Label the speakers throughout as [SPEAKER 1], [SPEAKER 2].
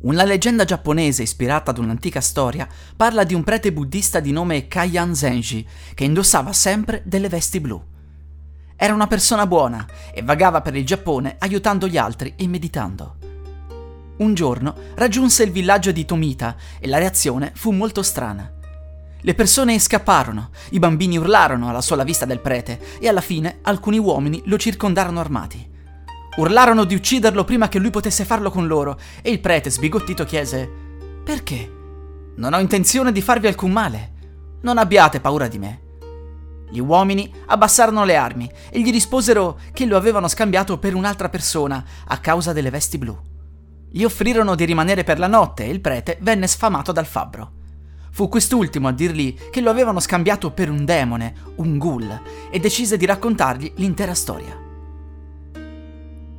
[SPEAKER 1] Una leggenda giapponese ispirata ad un'antica storia parla di un prete buddista di nome Kayan Zenji che indossava sempre delle vesti blu. Era una persona buona e vagava per il Giappone aiutando gli altri e meditando. Un giorno raggiunse il villaggio di Tomita e la reazione fu molto strana. Le persone scapparono, i bambini urlarono alla sola vista del prete e alla fine alcuni uomini lo circondarono armati. Urlarono di ucciderlo prima che lui potesse farlo con loro e il prete, sbigottito, chiese Perché? Non ho intenzione di farvi alcun male. Non abbiate paura di me. Gli uomini abbassarono le armi e gli risposero che lo avevano scambiato per un'altra persona a causa delle vesti blu. Gli offrirono di rimanere per la notte e il prete venne sfamato dal fabbro. Fu quest'ultimo a dirgli che lo avevano scambiato per un demone, un ghoul, e decise di raccontargli l'intera storia.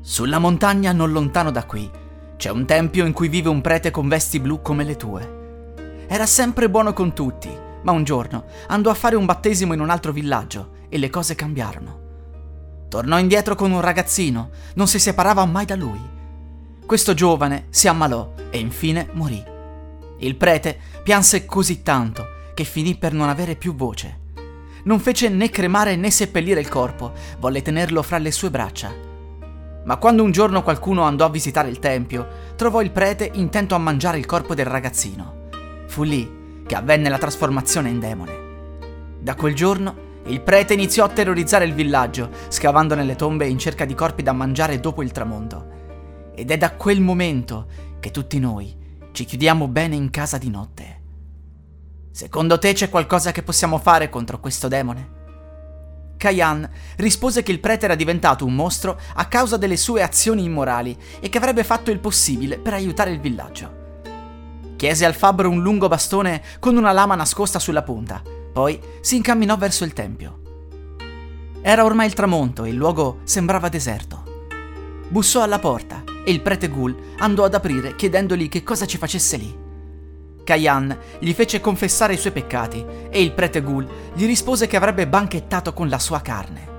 [SPEAKER 1] Sulla montagna non lontano da qui c'è un tempio in cui vive un prete con vesti blu come le tue. Era sempre buono con tutti, ma un giorno andò a fare un battesimo in un altro villaggio e le cose cambiarono. Tornò indietro con un ragazzino, non si separava mai da lui. Questo giovane si ammalò e infine morì. Il prete pianse così tanto che finì per non avere più voce. Non fece né cremare né seppellire il corpo, volle tenerlo fra le sue braccia ma quando un giorno qualcuno andò a visitare il tempio, trovò il prete intento a mangiare il corpo del ragazzino. Fu lì che avvenne la trasformazione in demone. Da quel giorno il prete iniziò a terrorizzare il villaggio, scavando nelle tombe in cerca di corpi da mangiare dopo il tramonto. Ed è da quel momento che tutti noi ci chiudiamo bene in casa di notte. Secondo te c'è qualcosa che possiamo fare contro questo demone? Kayan rispose che il prete era diventato un mostro a causa delle sue azioni immorali e che avrebbe fatto il possibile per aiutare il villaggio. Chiese al fabbro un lungo bastone con una lama nascosta sulla punta, poi si incamminò verso il tempio. Era ormai il tramonto e il luogo sembrava deserto. Bussò alla porta e il prete Gul andò ad aprire chiedendogli che cosa ci facesse lì. Kayan gli fece confessare i suoi peccati e il prete Gul gli rispose che avrebbe banchettato con la sua carne.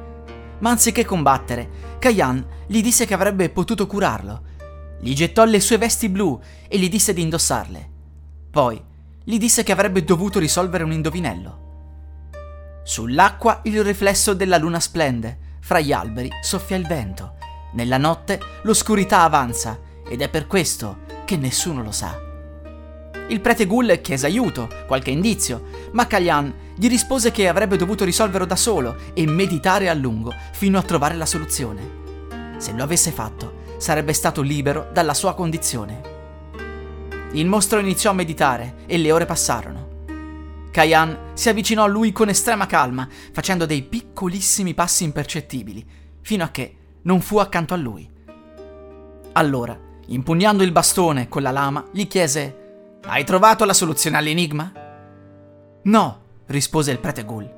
[SPEAKER 1] Ma anziché combattere, Kayan gli disse che avrebbe potuto curarlo. Gli gettò le sue vesti blu e gli disse di indossarle. Poi gli disse che avrebbe dovuto risolvere un indovinello. Sull'acqua il riflesso della luna splende, fra gli alberi soffia il vento, nella notte l'oscurità avanza ed è per questo che nessuno lo sa. Il prete Gull chiese aiuto, qualche indizio, ma Kalyan gli rispose che avrebbe dovuto risolverlo da solo e meditare a lungo fino a trovare la soluzione. Se lo avesse fatto, sarebbe stato libero dalla sua condizione. Il mostro iniziò a meditare e le ore passarono. Kayan si avvicinò a lui con estrema calma, facendo dei piccolissimi passi impercettibili, fino a che non fu accanto a lui. Allora, impugnando il bastone con la lama, gli chiese hai trovato la soluzione all'enigma? No, rispose il prete Gul.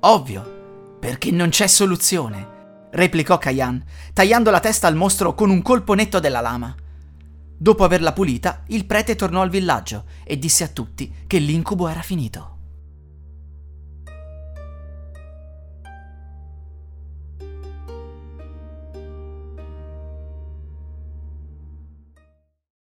[SPEAKER 1] Ovvio, perché non c'è soluzione, replicò Kayan, tagliando la testa al mostro con un colpo netto della lama. Dopo averla pulita, il prete tornò al villaggio e disse a tutti che l'incubo era finito.